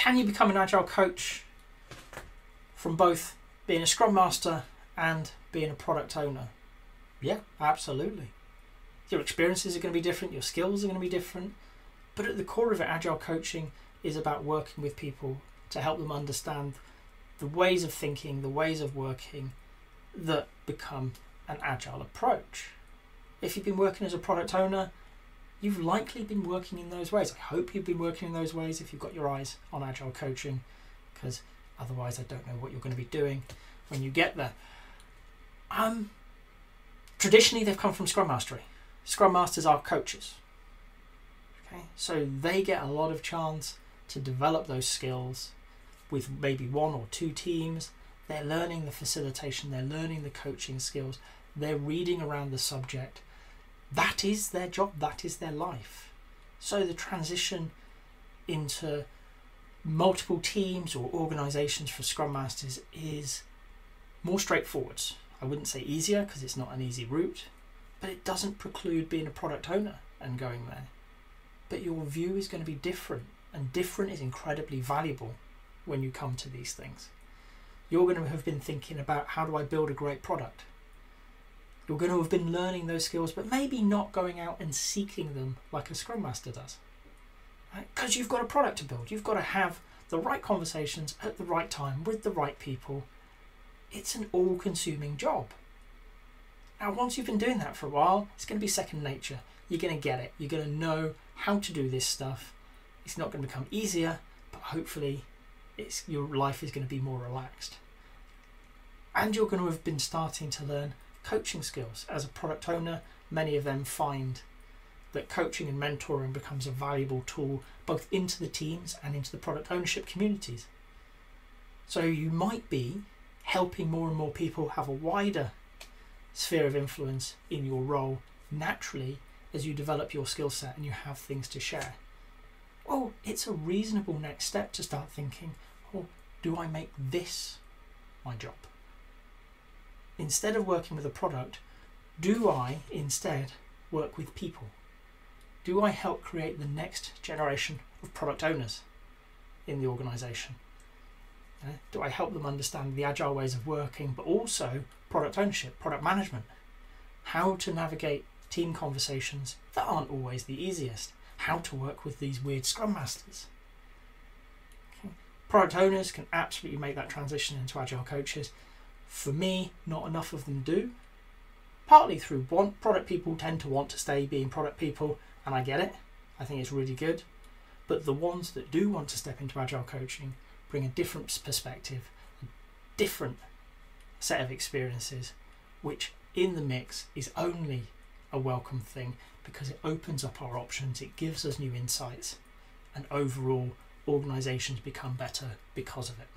can you become an agile coach from both being a scrum master and being a product owner? Yeah, absolutely. Your experiences are going to be different, your skills are going to be different, but at the core of it, agile coaching is about working with people to help them understand the ways of thinking, the ways of working that become an agile approach. If you've been working as a product owner, you've likely been working in those ways. I hope you've been working in those ways if you've got your eyes on agile coaching, because otherwise, I don't know what you're going to be doing when you get there. Um, traditionally, they've come from Scrum Mastery. Scrum Masters are coaches. Okay, so they get a lot of chance to develop those skills with maybe one or two teams. They're learning the facilitation, they're learning the coaching skills, they're reading around the subject. That is their job, that is their life. So the transition into multiple teams or organizations for Scrum Masters is more straightforward. I wouldn't say easier because it's not an easy route, but it doesn't preclude being a product owner and going there. But your view is going to be different, and different is incredibly valuable when you come to these things. You're going to have been thinking about how do I build a great product? You're going to have been learning those skills, but maybe not going out and seeking them like a Scrum Master does. Because right? you've got a product to build. You've got to have the right conversations at the right time with the right people. It's an all consuming job. Now, once you've been doing that for a while, it's going to be second nature. You're going to get it. You're going to know how to do this stuff. It's not going to become easier, but hopefully it's your life is going to be more relaxed. And you're going to have been starting to learn coaching skills. As a product owner, many of them find that coaching and mentoring becomes a valuable tool both into the teams and into the product ownership communities. So you might be helping more and more people have a wider sphere of influence in your role naturally as you develop your skill set and you have things to share. Well, it's a reasonable next step to start thinking or do I make this my job? Instead of working with a product, do I instead work with people? Do I help create the next generation of product owners in the organisation? Uh, do I help them understand the agile ways of working, but also product ownership, product management, how to navigate team conversations that aren't always the easiest, how to work with these weird scrum masters? Product owners can absolutely make that transition into agile coaches. For me, not enough of them do. Partly through want. product people tend to want to stay being product people, and I get it. I think it's really good. But the ones that do want to step into agile coaching bring a different perspective, a different set of experiences, which in the mix is only a welcome thing because it opens up our options, it gives us new insights, and overall organisations become better because of it.